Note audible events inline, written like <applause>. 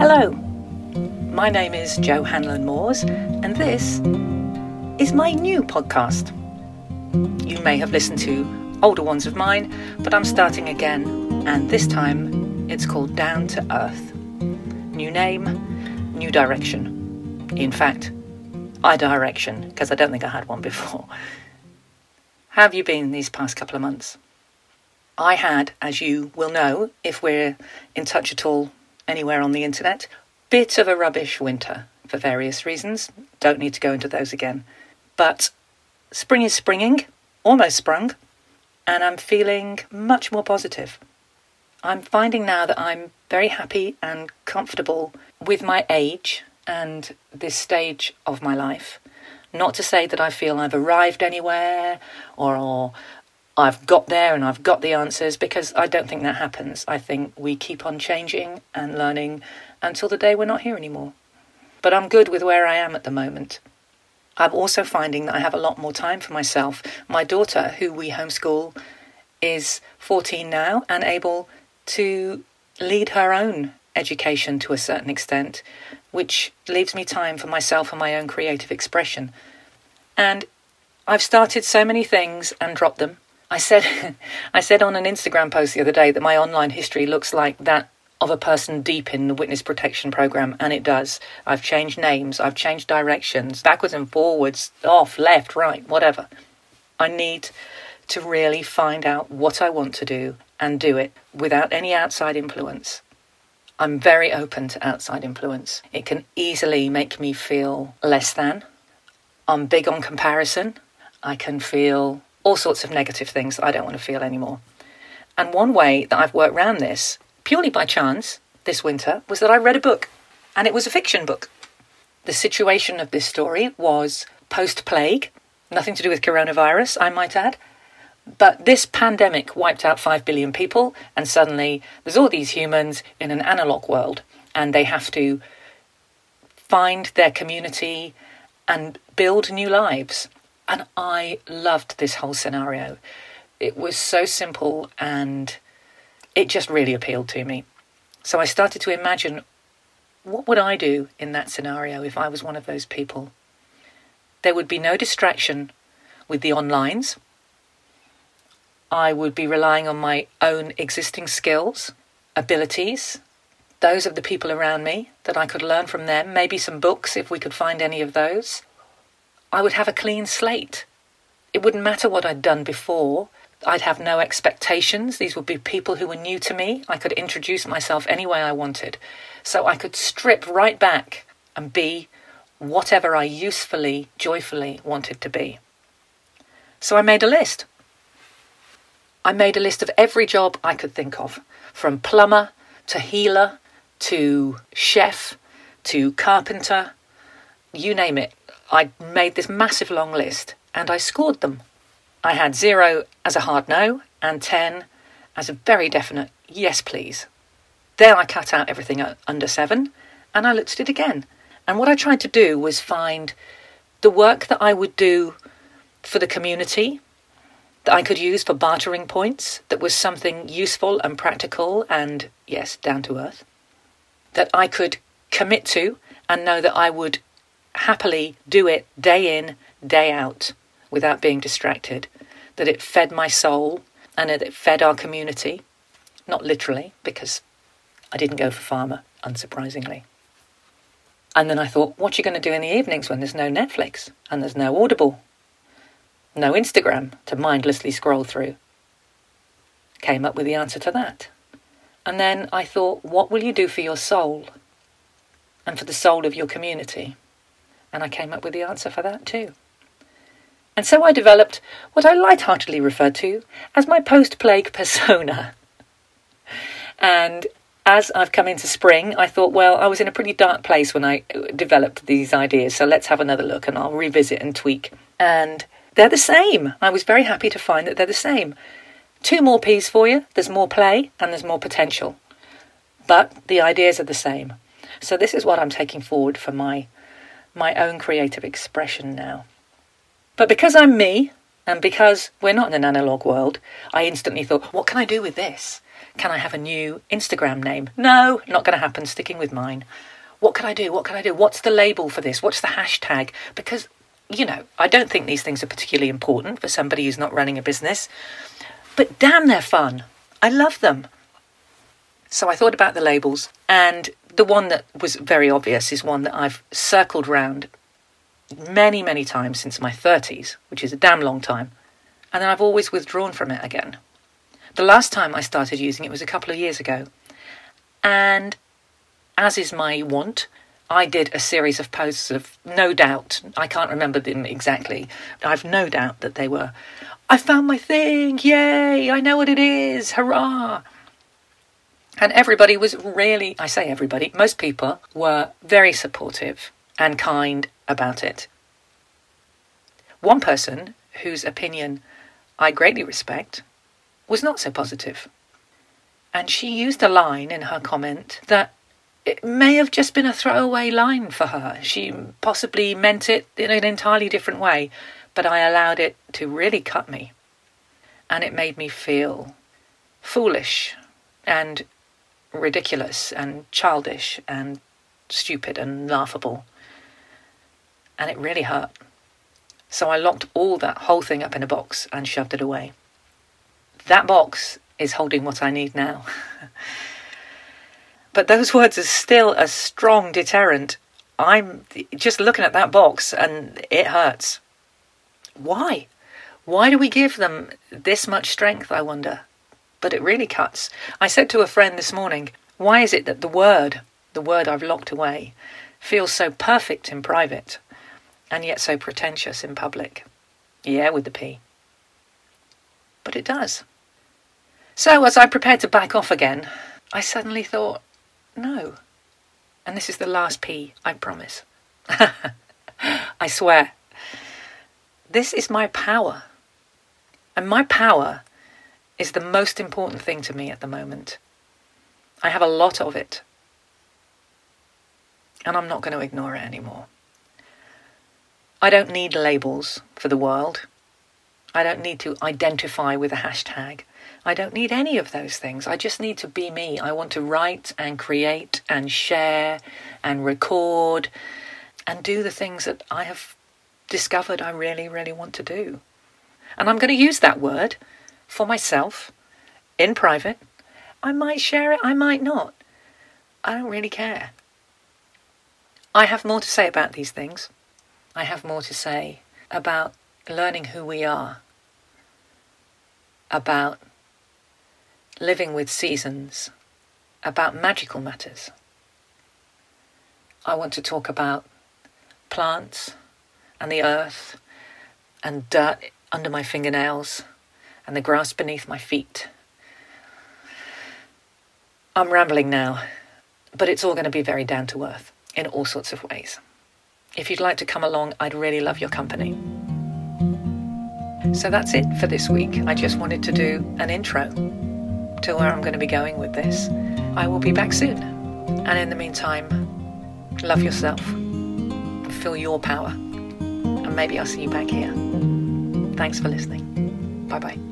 Hello, my name is Jo Hanlon Moores, and this is my new podcast. You may have listened to older ones of mine, but I'm starting again, and this time it's called Down to Earth. New name, new direction. In fact, I direction, because I don't think I had one before. How have you been these past couple of months? I had, as you will know, if we're in touch at all anywhere on the internet, bit of a rubbish winter for various reasons. Don't need to go into those again. But spring is springing, almost sprung, and I'm feeling much more positive. I'm finding now that I'm very happy and comfortable with my age and this stage of my life. Not to say that I feel I've arrived anywhere or, or I've got there and I've got the answers because I don't think that happens. I think we keep on changing and learning until the day we're not here anymore. But I'm good with where I am at the moment. I'm also finding that I have a lot more time for myself. My daughter, who we homeschool, is 14 now and able to lead her own education to a certain extent, which leaves me time for myself and my own creative expression. And I've started so many things and dropped them. I said, <laughs> I said on an Instagram post the other day that my online history looks like that of a person deep in the witness protection program, and it does. I've changed names, I've changed directions, backwards and forwards, off, left, right, whatever. I need to really find out what I want to do and do it without any outside influence. I'm very open to outside influence. It can easily make me feel less than. I'm big on comparison. I can feel all sorts of negative things that I don't want to feel anymore. And one way that I've worked around this, purely by chance, this winter, was that I read a book, and it was a fiction book. The situation of this story was post plague, nothing to do with coronavirus, I might add. But this pandemic wiped out 5 billion people, and suddenly there's all these humans in an analog world, and they have to find their community and build new lives. And I loved this whole scenario. It was so simple and it just really appealed to me. So I started to imagine what would I do in that scenario if I was one of those people? There would be no distraction with the onlines. I would be relying on my own existing skills, abilities, those of the people around me that I could learn from them, maybe some books if we could find any of those. I would have a clean slate. It wouldn't matter what I'd done before. I'd have no expectations. These would be people who were new to me. I could introduce myself any way I wanted. So I could strip right back and be whatever I usefully, joyfully wanted to be. So I made a list. I made a list of every job I could think of, from plumber to healer to chef to carpenter, you name it. I made this massive long list and I scored them. I had zero as a hard no and 10 as a very definite yes, please. Then I cut out everything under seven and I looked at it again. And what I tried to do was find the work that I would do for the community that I could use for bartering points, that was something useful and practical and, yes, down to earth, that I could commit to and know that I would happily do it day in, day out without being distracted, that it fed my soul and that it fed our community. Not literally, because I didn't go for farmer, unsurprisingly. And then I thought, what are you going to do in the evenings when there's no Netflix and there's no Audible, no Instagram to mindlessly scroll through? Came up with the answer to that. And then I thought, what will you do for your soul and for the soul of your community? And I came up with the answer for that too. And so I developed what I lightheartedly refer to as my post plague persona. and as I've come into spring, I thought, well, I was in a pretty dark place when I uh, developed these ideas, so let's have another look and I'll revisit and tweak. And they're the same. I was very happy to find that they're the same. Two more P's for you there's more play and there's more potential. But the ideas are the same. So this is what I'm taking forward for my my own creative expression now. But because I'm me And because we're not in an analog world, I instantly thought, what can I do with this? Can I have a new Instagram name? No, not going to happen, sticking with mine. What can I do? What can I do? What's the label for this? What's the hashtag? Because, you know, I don't think these things are particularly important for somebody who's not running a business. But damn, they're fun. I love them. So I thought about the labels, and the one that was very obvious is one that I've circled round many, many times since my 30s, which is a damn long time, and then I've always withdrawn from it again. The last time I started using it was a couple of years ago, and as is my wont, I did a series of posts of no doubt, I can't remember them exactly, I've no doubt that they were, I found my thing, yay, I know what it is, hurrah. And everybody was really, I say everybody, most people were very supportive and kind about it. One person, whose opinion I greatly respect, was not so positive. And she used a line in her comment that it may have just been a throwaway line for her. She possibly meant it in an entirely different way, but I allowed it to really cut me. And it made me feel foolish and ridiculous and childish and stupid and laughable. And it really hurt. So I locked all that whole thing up in a box and shoved it away. That box is holding what I need now. <laughs> But those words are still a strong deterrent. I'm just looking at that box and it hurts. Why? Why do we give them this much strength, I wonder? But it really cuts. I said to a friend this morning, why is it that the word, the word I've locked away, feels so perfect in private and yet so pretentious in public? Yeah, with the P. But it does. So, as I prepared to back off again, I suddenly thought, no. And this is the last P, I promise. <laughs> I swear. This is my power. And my power is the most important thing to me at the moment. I have a lot of it. And I'm not going to ignore it anymore. I don't need labels for the world. I don't need to identify with a hashtag. I don't need any of those things. I just need to be me. I want to write and create and share and record and do the things that I have discovered I really, really want to do. And I'm going to use that word for myself in private. I might share it, I might not. I don't really care. I have more to say about these things. I have more to say about learning who we are, about living with seasons, about magical matters. I want to talk about plants and the earth and dirt under my fingernails and the grass beneath my feet. I'm rambling now, but it's all going to be very down to earth in all sorts of ways. If you'd like to come along, I'd really love your company. So that's it for this week. I just wanted to do an intro to where I'm going to be going with this. I will be back soon. And in the meantime, love yourself, feel your power, and maybe I'll see you back here. Thanks for listening. Bye bye.